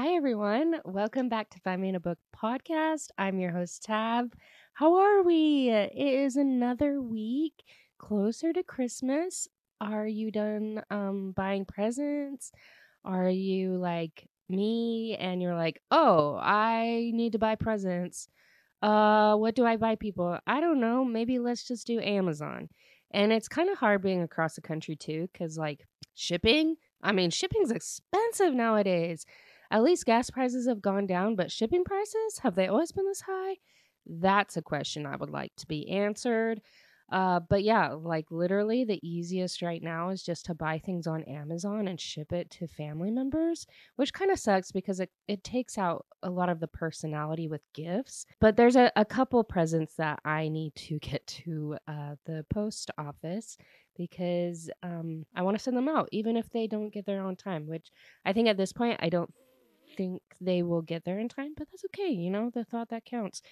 Hi, everyone. Welcome back to Find Me in a Book podcast. I'm your host, Tab. How are we? It is another week closer to Christmas. Are you done um, buying presents? Are you like me and you're like, oh, I need to buy presents? Uh, what do I buy people? I don't know. Maybe let's just do Amazon. And it's kind of hard being across the country too, because like shipping, I mean, shipping's expensive nowadays. At least gas prices have gone down, but shipping prices, have they always been this high? That's a question I would like to be answered. Uh, but yeah, like literally the easiest right now is just to buy things on Amazon and ship it to family members, which kind of sucks because it, it takes out a lot of the personality with gifts. But there's a, a couple presents that I need to get to uh, the post office because um, I want to send them out, even if they don't get there on time, which I think at this point, I don't think they will get there in time, but that's okay. You know, the thought that counts.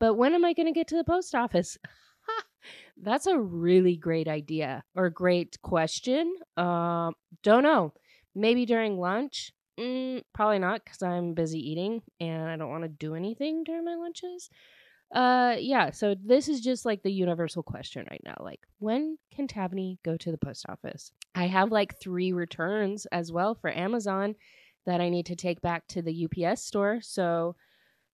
But when am I going to get to the post office? That's a really great idea or great question. Uh, don't know. Maybe during lunch. Mm, probably not because I'm busy eating and I don't want to do anything during my lunches. Uh, yeah. So this is just like the universal question right now. Like, when can Tabney go to the post office? I have like three returns as well for Amazon that I need to take back to the UPS store. So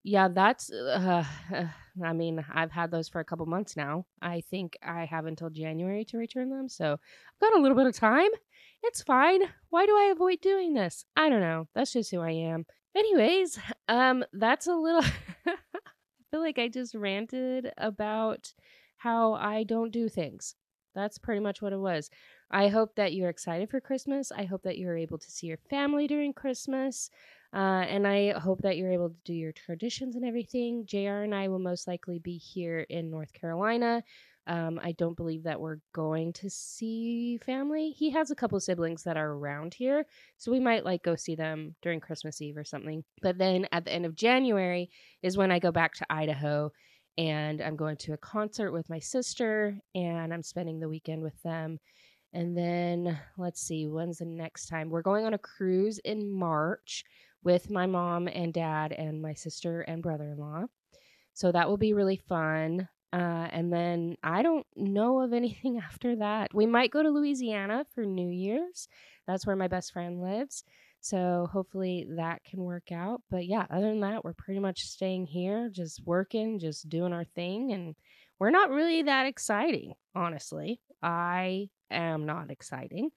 yeah, that's. Uh, I mean, I've had those for a couple months now. I think I have until January to return them, so I've got a little bit of time. It's fine. Why do I avoid doing this? I don't know. That's just who I am. Anyways, um, that's a little. I feel like I just ranted about how I don't do things. That's pretty much what it was. I hope that you're excited for Christmas. I hope that you're able to see your family during Christmas. Uh, and I hope that you're able to do your traditions and everything. JR and I will most likely be here in North Carolina. Um, I don't believe that we're going to see family. He has a couple siblings that are around here, so we might like go see them during Christmas Eve or something. But then at the end of January is when I go back to Idaho and I'm going to a concert with my sister and I'm spending the weekend with them. And then let's see, when's the next time? We're going on a cruise in March with my mom and dad and my sister and brother in law. So that will be really fun. Uh, and then I don't know of anything after that. We might go to Louisiana for New Year's. That's where my best friend lives. So hopefully that can work out. But yeah, other than that, we're pretty much staying here, just working, just doing our thing. And we're not really that exciting, honestly. I am not exciting.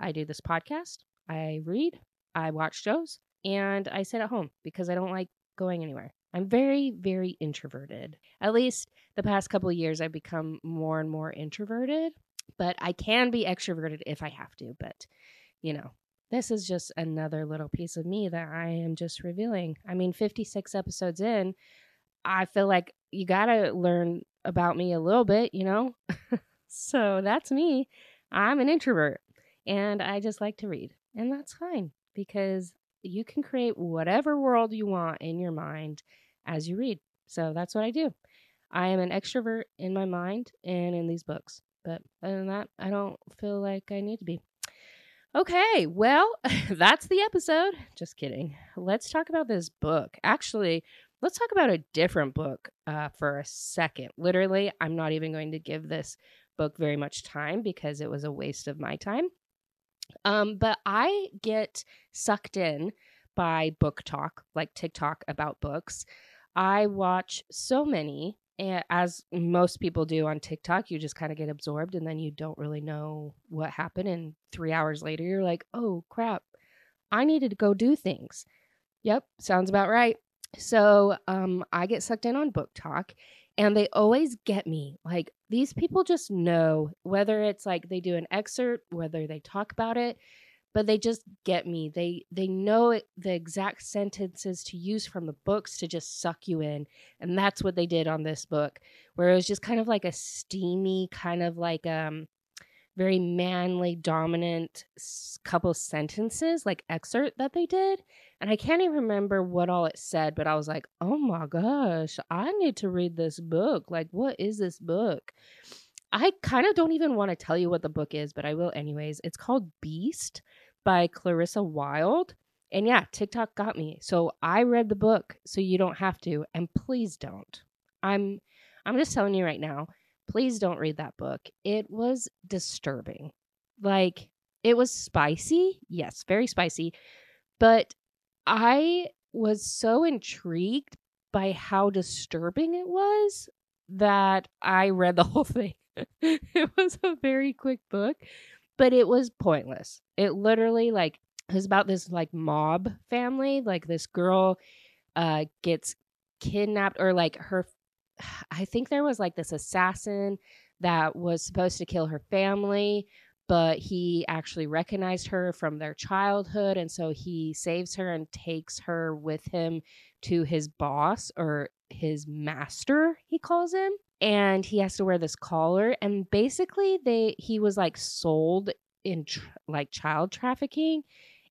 I do this podcast, I read, I watch shows, and I sit at home because I don't like going anywhere. I'm very, very introverted. At least the past couple of years, I've become more and more introverted, but I can be extroverted if I have to. But, you know, this is just another little piece of me that I am just revealing. I mean, 56 episodes in, I feel like you got to learn about me a little bit, you know? so that's me. I'm an introvert and I just like to read. And that's fine because you can create whatever world you want in your mind as you read. So that's what I do. I am an extrovert in my mind and in these books. But other than that, I don't feel like I need to be. Okay, well, that's the episode. Just kidding. Let's talk about this book. Actually, let's talk about a different book uh, for a second. Literally, I'm not even going to give this book very much time because it was a waste of my time. Um, but I get sucked in by book talk, like TikTok about books. I watch so many, and as most people do on TikTok. You just kind of get absorbed and then you don't really know what happened. And three hours later, you're like, oh crap, I needed to go do things. Yep, sounds about right. So um, I get sucked in on BookTok and they always get me. Like these people just know whether it's like they do an excerpt, whether they talk about it, but they just get me. They they know the exact sentences to use from the books to just suck you in, and that's what they did on this book, where it was just kind of like a steamy kind of like um very manly dominant couple sentences like excerpt that they did and I can't even remember what all it said, but I was like, oh my gosh, I need to read this book. Like, what is this book? I kind of don't even want to tell you what the book is, but I will anyways. It's called Beast by Clarissa Wild. And yeah, TikTok got me. So I read the book so you don't have to and please don't. I'm I'm just telling you right now, please don't read that book. It was disturbing. Like it was spicy. Yes, very spicy. But I was so intrigued by how disturbing it was that I read the whole thing. it was a very quick book, but it was pointless. It literally like it was about this like mob family, like this girl uh gets kidnapped or like her I think there was like this assassin that was supposed to kill her family, but he actually recognized her from their childhood and so he saves her and takes her with him to his boss or his master, he calls him and he has to wear this collar and basically they he was like sold in tr- like child trafficking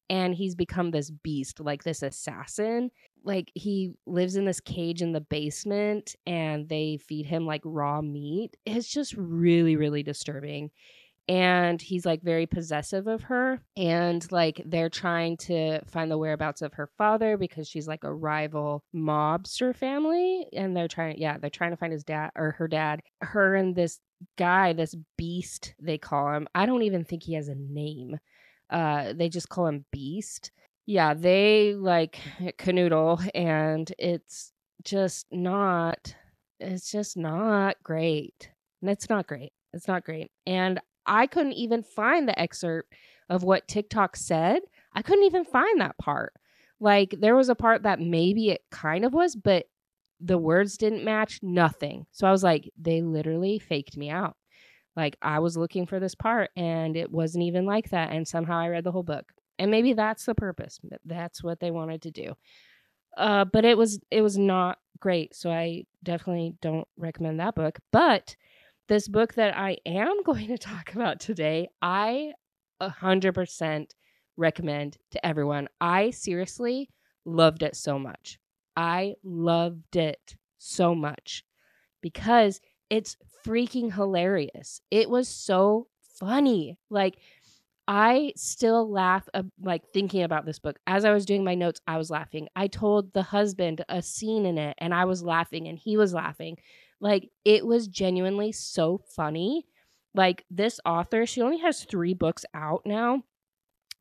and he's become this beast like this assassin like he lives in this cage in the basement and they feed him like raw meat it's just really really disturbing. And he's like very possessive of her and like they're trying to find the whereabouts of her father because she's like a rival mobster family and they're trying yeah they're trying to find his dad or her dad. Her and this guy this beast they call him. I don't even think he has a name. Uh they just call him beast yeah they like canoodle and it's just not it's just not great it's not great it's not great and I couldn't even find the excerpt of what TikTok said. I couldn't even find that part. Like there was a part that maybe it kind of was, but the words didn't match, nothing. So I was like, they literally faked me out. Like I was looking for this part and it wasn't even like that. And somehow I read the whole book. And maybe that's the purpose. That's what they wanted to do. Uh, but it was it was not great. So I definitely don't recommend that book. But this book that I am going to talk about today, I 100% recommend to everyone. I seriously loved it so much. I loved it so much because it's freaking hilarious. It was so funny. Like, I still laugh, like thinking about this book. As I was doing my notes, I was laughing. I told the husband a scene in it, and I was laughing, and he was laughing. Like it was genuinely so funny. Like this author, she only has 3 books out now,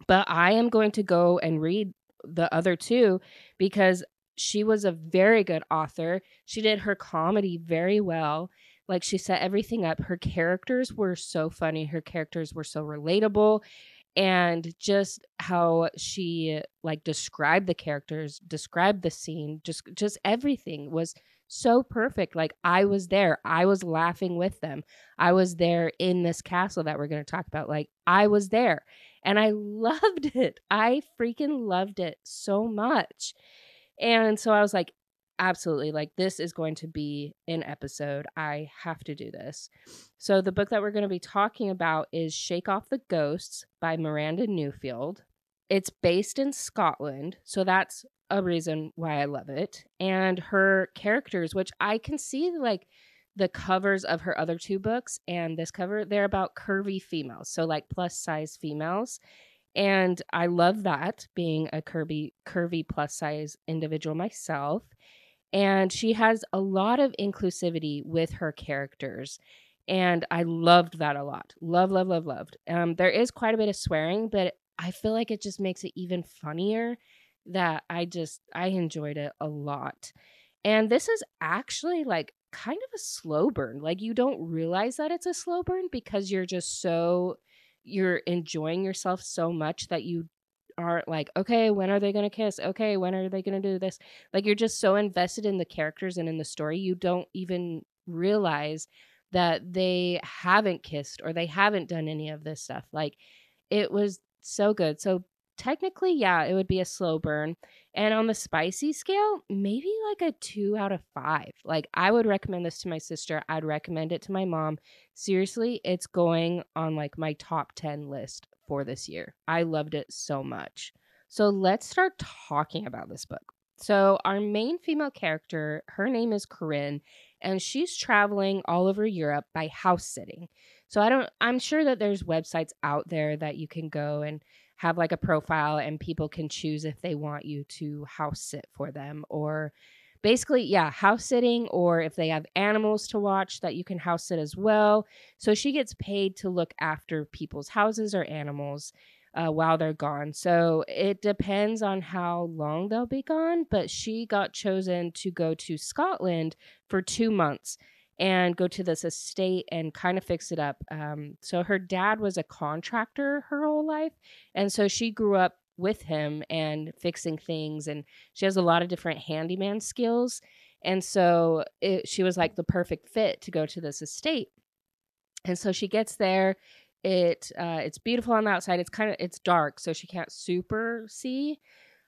but I am going to go and read the other two because she was a very good author. She did her comedy very well. Like she set everything up. Her characters were so funny. Her characters were so relatable and just how she like described the characters, described the scene, just just everything was so perfect. Like I was there. I was laughing with them. I was there in this castle that we're going to talk about. Like I was there and I loved it. I freaking loved it so much. And so I was like, absolutely, like this is going to be an episode. I have to do this. So the book that we're going to be talking about is Shake Off the Ghosts by Miranda Newfield. It's based in Scotland. So that's a reason why I love it. And her characters, which I can see like the covers of her other two books and this cover, they're about curvy females. So like plus size females. And I love that being a curvy, curvy plus size individual myself. And she has a lot of inclusivity with her characters. And I loved that a lot. Love, love, love, loved. Um, there is quite a bit of swearing, but I feel like it just makes it even funnier that I just I enjoyed it a lot. And this is actually like kind of a slow burn. Like you don't realize that it's a slow burn because you're just so you're enjoying yourself so much that you aren't like, okay, when are they going to kiss? Okay, when are they going to do this? Like you're just so invested in the characters and in the story, you don't even realize that they haven't kissed or they haven't done any of this stuff. Like it was so good. So technically, yeah, it would be a slow burn. And on the spicy scale, maybe like a two out of five. Like, I would recommend this to my sister. I'd recommend it to my mom. Seriously, it's going on like my top 10 list for this year. I loved it so much. So, let's start talking about this book. So, our main female character, her name is Corinne, and she's traveling all over Europe by house sitting. So, I don't, I'm sure that there's websites out there that you can go and have like a profile and people can choose if they want you to house sit for them or basically, yeah, house sitting, or if they have animals to watch, that you can house sit as well. So she gets paid to look after people's houses or animals. Uh, while they're gone. So it depends on how long they'll be gone. But she got chosen to go to Scotland for two months and go to this estate and kind of fix it up. Um, so her dad was a contractor her whole life. And so she grew up with him and fixing things and she has a lot of different handyman skills and so it, she was like the perfect fit to go to this estate. And so she gets there it uh, it's beautiful on the outside it's kind of it's dark so she can't super see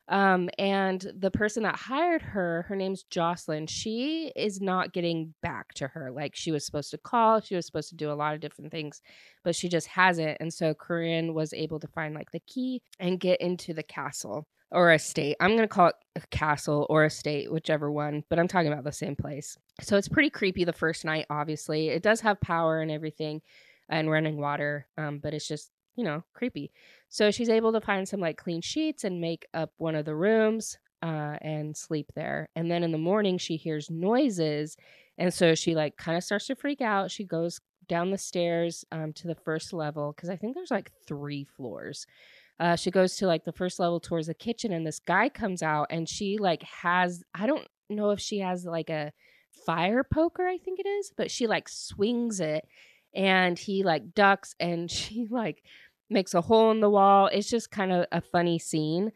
um, and the person that hired her, her name's Jocelyn, she is not getting back to her. Like she was supposed to call, she was supposed to do a lot of different things, but she just hasn't. And so Corinne was able to find like the key and get into the castle or estate. I'm going to call it a castle or estate, whichever one, but I'm talking about the same place. So it's pretty creepy the first night, obviously. It does have power and everything and running water, um, but it's just you know, creepy. So she's able to find some like clean sheets and make up one of the rooms uh, and sleep there. And then in the morning, she hears noises. And so she like kind of starts to freak out. She goes down the stairs um, to the first level because I think there's like three floors. Uh, she goes to like the first level towards the kitchen, and this guy comes out, and she like has I don't know if she has like a fire poker, I think it is, but she like swings it and he like ducks and she like makes a hole in the wall. It's just kind of a funny scene.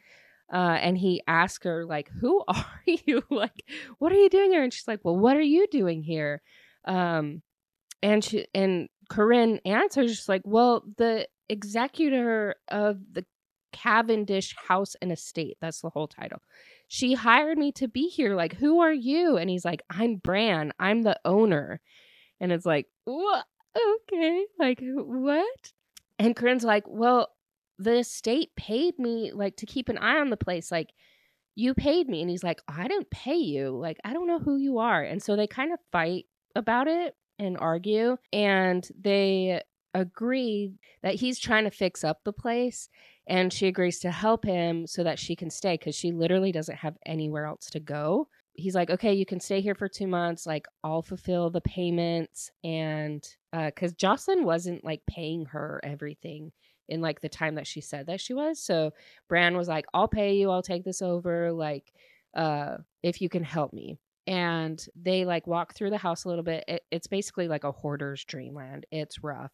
Uh, and he asks her like, "Who are you? like, what are you doing here?" And she's like, "Well, what are you doing here?" Um, and she and Corinne answers just like, "Well, the executor of the Cavendish House and Estate. That's the whole title. She hired me to be here. Like, who are you?" And he's like, "I'm Bran. I'm the owner." And it's like, "What? Okay, like what? And Corinne's like, well, the state paid me like to keep an eye on the place. Like, you paid me. And he's like, I didn't pay you. Like, I don't know who you are. And so they kind of fight about it and argue. And they agree that he's trying to fix up the place. And she agrees to help him so that she can stay because she literally doesn't have anywhere else to go he's like, okay, you can stay here for two months. Like, I'll fulfill the payments. And because uh, Jocelyn wasn't like paying her everything in like the time that she said that she was. So Bran was like, I'll pay you. I'll take this over. Like, uh, if you can help me. And they like walk through the house a little bit. It, it's basically like a hoarder's dreamland. It's rough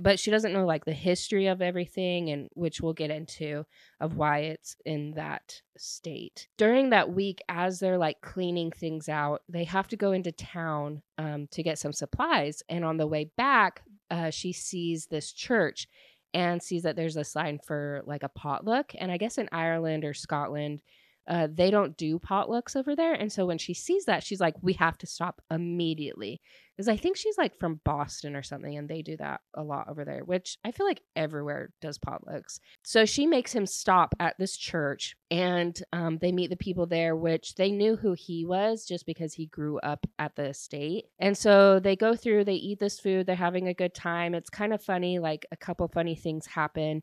but she doesn't know like the history of everything and which we'll get into of why it's in that state during that week as they're like cleaning things out they have to go into town um, to get some supplies and on the way back uh, she sees this church and sees that there's a sign for like a potluck and i guess in ireland or scotland uh, they don't do potlucks over there. And so when she sees that, she's like, we have to stop immediately. Because I think she's like from Boston or something, and they do that a lot over there, which I feel like everywhere does potlucks. So she makes him stop at this church and um, they meet the people there, which they knew who he was just because he grew up at the estate. And so they go through, they eat this food, they're having a good time. It's kind of funny, like a couple funny things happen.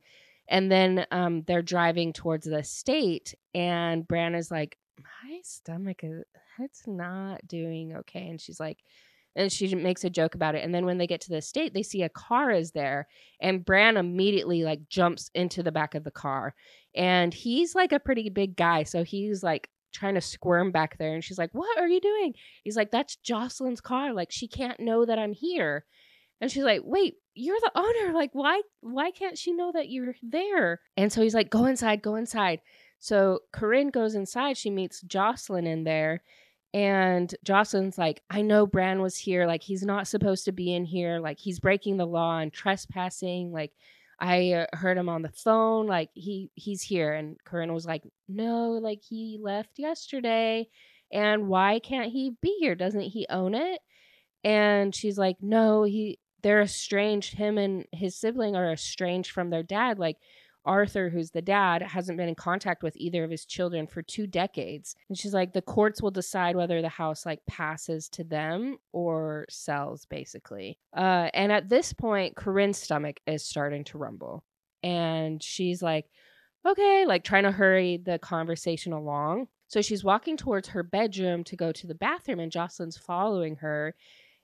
And then um, they're driving towards the state, and Bran is like, "My stomach is it's not doing okay," and she's like, and she makes a joke about it. And then when they get to the state, they see a car is there, and Bran immediately like jumps into the back of the car, and he's like a pretty big guy, so he's like trying to squirm back there, and she's like, "What are you doing?" He's like, "That's Jocelyn's car. Like she can't know that I'm here." And she's like, "Wait, you're the owner. Like, why why can't she know that you're there?" And so he's like, "Go inside, go inside." So Corinne goes inside. She meets Jocelyn in there, and Jocelyn's like, "I know Bran was here. Like, he's not supposed to be in here. Like, he's breaking the law and trespassing. Like, I uh, heard him on the phone. Like, he he's here." And Corinne was like, "No, like he left yesterday." And why can't he be here? Doesn't he own it? And she's like, no, he they're estranged. Him and his sibling are estranged from their dad. Like Arthur, who's the dad, hasn't been in contact with either of his children for two decades. And she's like, the courts will decide whether the house like passes to them or sells, basically. Uh, and at this point, Corinne's stomach is starting to rumble. and she's like, okay, like trying to hurry the conversation along. So she's walking towards her bedroom to go to the bathroom, and Jocelyn's following her.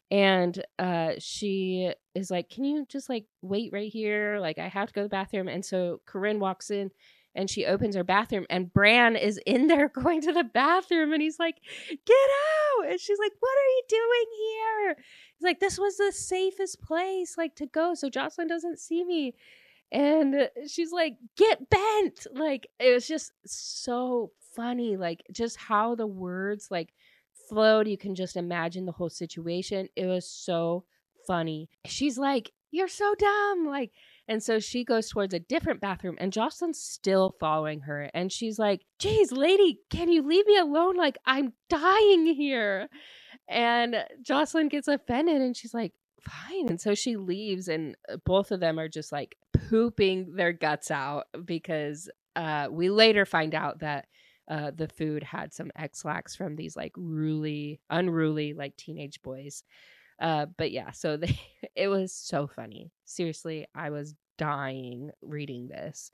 And uh, she is like, Can you just like wait right here? Like, I have to go to the bathroom. And so Corinne walks in and she opens her bathroom, and Bran is in there going to the bathroom. And he's like, Get out. And she's like, What are you doing here? He's like, This was the safest place like to go so Jocelyn doesn't see me and she's like get bent like it was just so funny like just how the words like flowed you can just imagine the whole situation it was so funny she's like you're so dumb like and so she goes towards a different bathroom and jocelyn's still following her and she's like geez lady can you leave me alone like i'm dying here and jocelyn gets offended and she's like fine. And so she leaves, and uh, both of them are just like pooping their guts out because uh, we later find out that uh, the food had some Ex-Lax from these like ruly, unruly, like teenage boys. Uh, but yeah, so they, it was so funny. Seriously, I was dying reading this.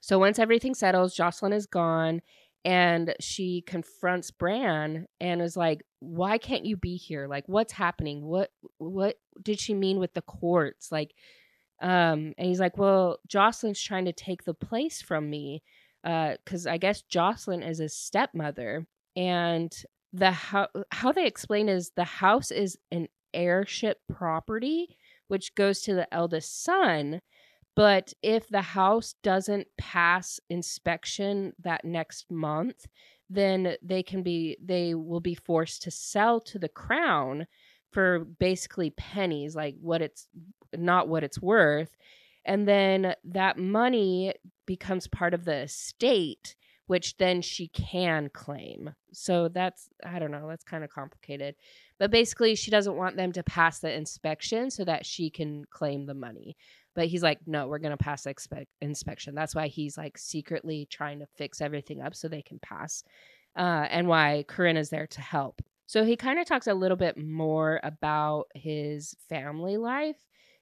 So once everything settles, Jocelyn is gone and she confronts Bran and is like, "Why can't you be here? Like, what's happening? What what did she mean with the courts? Like, um." And he's like, "Well, Jocelyn's trying to take the place from me, uh, because I guess Jocelyn is his stepmother, and the how how they explain is the house is an heirship property, which goes to the eldest son." But if the house doesn't pass inspection that next month, then they can be they will be forced to sell to the crown for basically pennies, like what it's not what it's worth. And then that money becomes part of the estate, which then she can claim. So that's, I don't know, that's kind of complicated. But basically, she doesn't want them to pass the inspection so that she can claim the money. But he's like, no, we're going to pass the inspection. That's why he's like secretly trying to fix everything up so they can pass, uh, and why Corinne is there to help. So he kind of talks a little bit more about his family life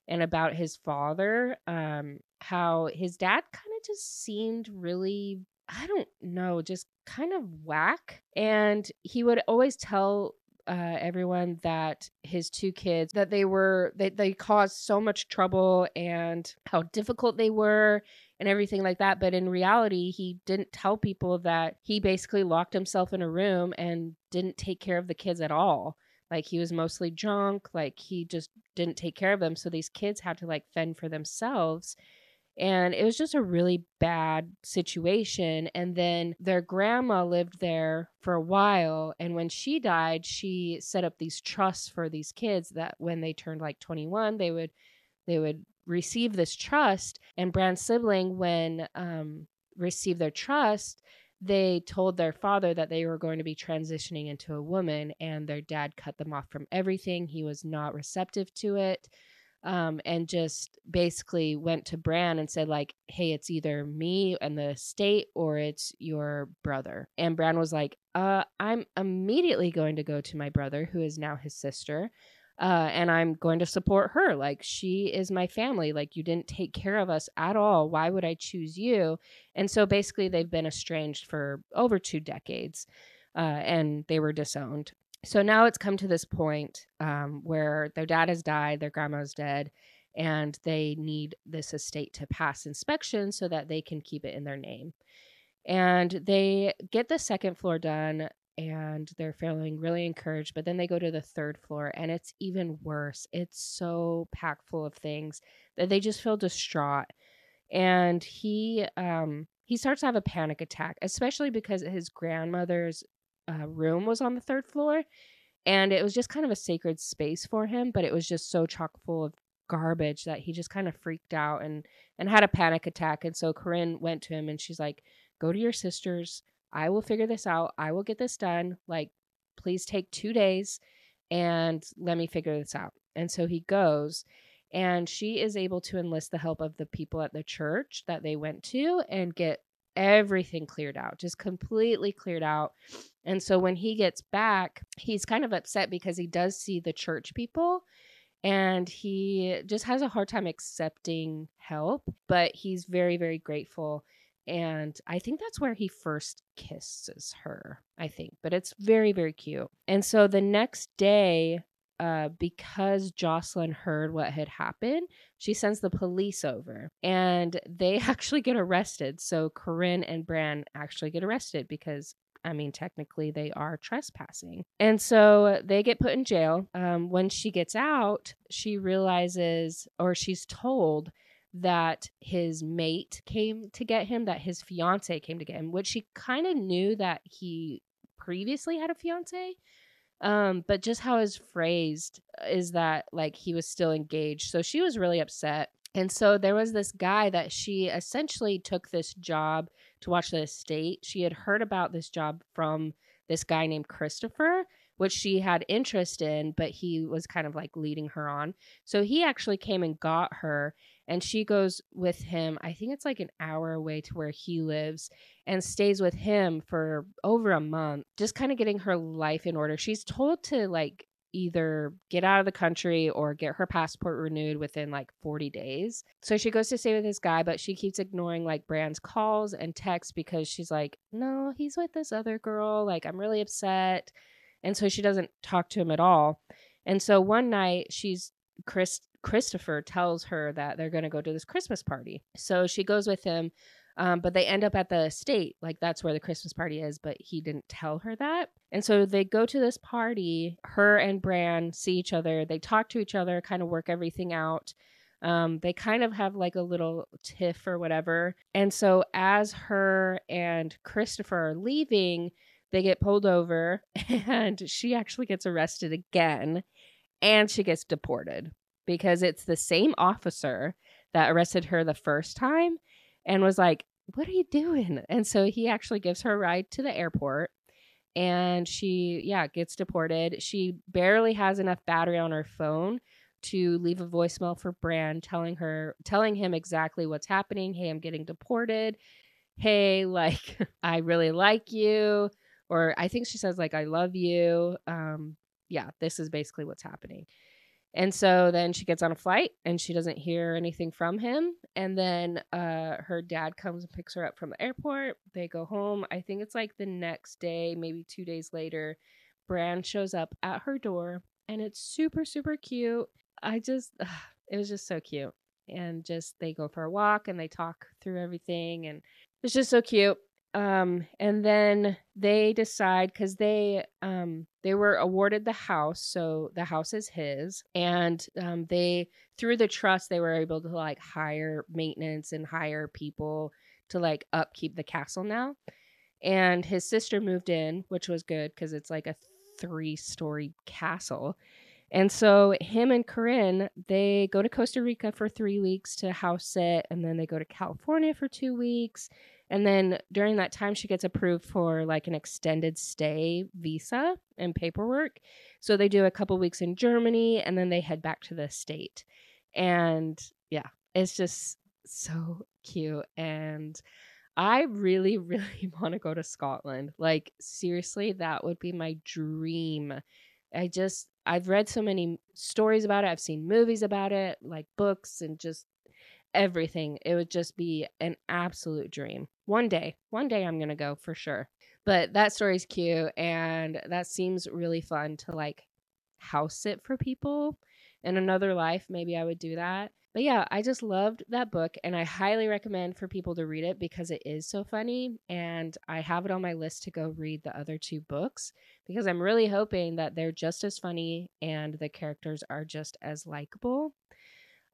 and about his father, um, how his dad kind of just seemed really, I don't know, just kind of whack. And he would always tell uh, everyone that his two kids that they were they, they caused so much trouble and how difficult they were and everything like that but in reality he didn't tell people that he basically locked himself in a room and didn't take care of the kids at all like he was mostly drunk like he just didn't take care of them so these kids had to like fend for themselves and it was just a really bad situation. And then their grandma lived there for a while. And when she died, she set up these trusts for these kids that when they turned like 21, they would they would receive this trust. And Bran's sibling, when um, received their trust, they told their father that they were going to be transitioning into a woman, and their dad cut them off from everything. He was not receptive to it um, and just basically went to Bran and said like, "Hey, it's either me and the state or it's your brother." And Bran was like, "Uh, I'm immediately going to go to my brother, who is now his sister." Uh, and I'm going to support her. Like, she is my family. Like, you didn't take care of us at all. Why would I choose you? And so basically, they've been estranged for over two decades uh, and they were disowned so now it's come to this point um, where their dad has died, their grandma's dead, and they need this estate to pass inspection so that they can keep it in their name. And they get the second floor done and they're feeling really encouraged. But then they go to the third floor and it's even worse. It's so packed full of things that they just feel distraught. And he um he starts to have a panic attack, especially because his grandmother's uh, room was on the third floor. And it was just kind of a sacred space for him, but it was just so chock full of garbage that he just kind of freaked out and and had a panic attack. And so Corinne went to him and she's like, "Go to your sisters. I will figure this out. I will get this done. Like, please take two days and let me figure this out." And so he goes and she is able to enlist the help of the people at the church that they went to and get everything cleared out, just completely cleared out. And so when he gets back, he's kind of upset because he does see the church people and he just has a hard time accepting help, but he's very, very grateful. And I think that's where he first kisses her, I think, but it's very, very cute. And so the next day, uh, because Jocelyn heard what had happened, she sends the police over and they actually get arrested. So Corinne and Bran actually get arrested because I mean, technically, they are trespassing. And so they get put in jail. Um, when she gets out, she realizes, or she's told, that his mate came to get him, that his fiance came to get him, which she kind of knew that he previously had a fiance. Um, but just how it's phrased is that like he was still engaged. So she was really upset. And so there was this guy that she essentially took this job to watch the estate. She had heard about this job from this guy named Christopher, which she had interest in, but he was kind of like leading her on. So he actually came and got her, and she goes with him. I think it's like an hour away to where he lives and stays with him for over a month, just kind of getting her life in order. She's told to like either get out of the country or get her passport renewed within like 40 days. So she goes to stay with this guy, but she keeps ignoring like Bran's calls and texts because she's like, no, he's with this other girl. Like, I'm really upset. And so she doesn't talk to him at all. And so one night she's Chris Christopher tells her that they're going to go to this Christmas party. So she goes with him um, but they end up at the estate, like that's where the Christmas party is, but he didn't tell her that. And so they go to this party. Her and Bran see each other. They talk to each other, kind of work everything out. Um, they kind of have like a little tiff or whatever. And so as her and Christopher are leaving, they get pulled over and she actually gets arrested again and she gets deported because it's the same officer that arrested her the first time and was like, What are you doing? And so he actually gives her a ride to the airport and she, yeah, gets deported. She barely has enough battery on her phone to leave a voicemail for Bran telling her, telling him exactly what's happening. Hey, I'm getting deported. Hey, like, I really like you. Or I think she says, like, I love you. Um, yeah, this is basically what's happening. And so then she gets on a flight and she doesn't hear anything from him. And then uh, her dad comes and picks her up from the airport. They go home. I think it's like the next day, maybe two days later. Bran shows up at her door and it's super, super cute. I just, ugh, it was just so cute. And just they go for a walk and they talk through everything. And it's just so cute um and then they decide because they um they were awarded the house so the house is his and um they through the trust they were able to like hire maintenance and hire people to like upkeep the castle now and his sister moved in which was good because it's like a three story castle and so him and Corinne, they go to Costa Rica for three weeks to house sit, and then they go to California for two weeks. And then during that time, she gets approved for like an extended stay visa and paperwork. So they do a couple weeks in Germany and then they head back to the state. And yeah, it's just so cute. And I really, really want to go to Scotland. Like, seriously, that would be my dream. I just, I've read so many stories about it. I've seen movies about it, like books and just everything. It would just be an absolute dream. One day, one day I'm going to go for sure. But that story's cute and that seems really fun to like house sit for people. In another life, maybe I would do that. But yeah, I just loved that book and I highly recommend for people to read it because it is so funny. And I have it on my list to go read the other two books because I'm really hoping that they're just as funny and the characters are just as likable.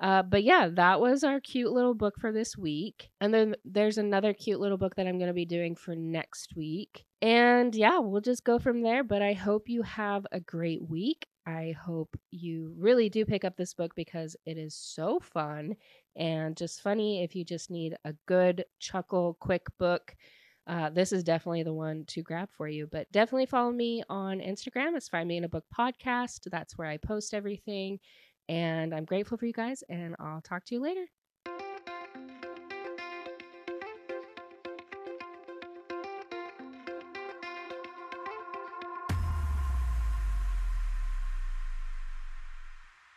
Uh, but yeah, that was our cute little book for this week. And then there's another cute little book that I'm going to be doing for next week. And yeah, we'll just go from there. But I hope you have a great week. I hope you really do pick up this book because it is so fun and just funny if you just need a good chuckle, quick book. Uh, this is definitely the one to grab for you. But definitely follow me on Instagram. It's Find Me in a Book Podcast. That's where I post everything. And I'm grateful for you guys, and I'll talk to you later.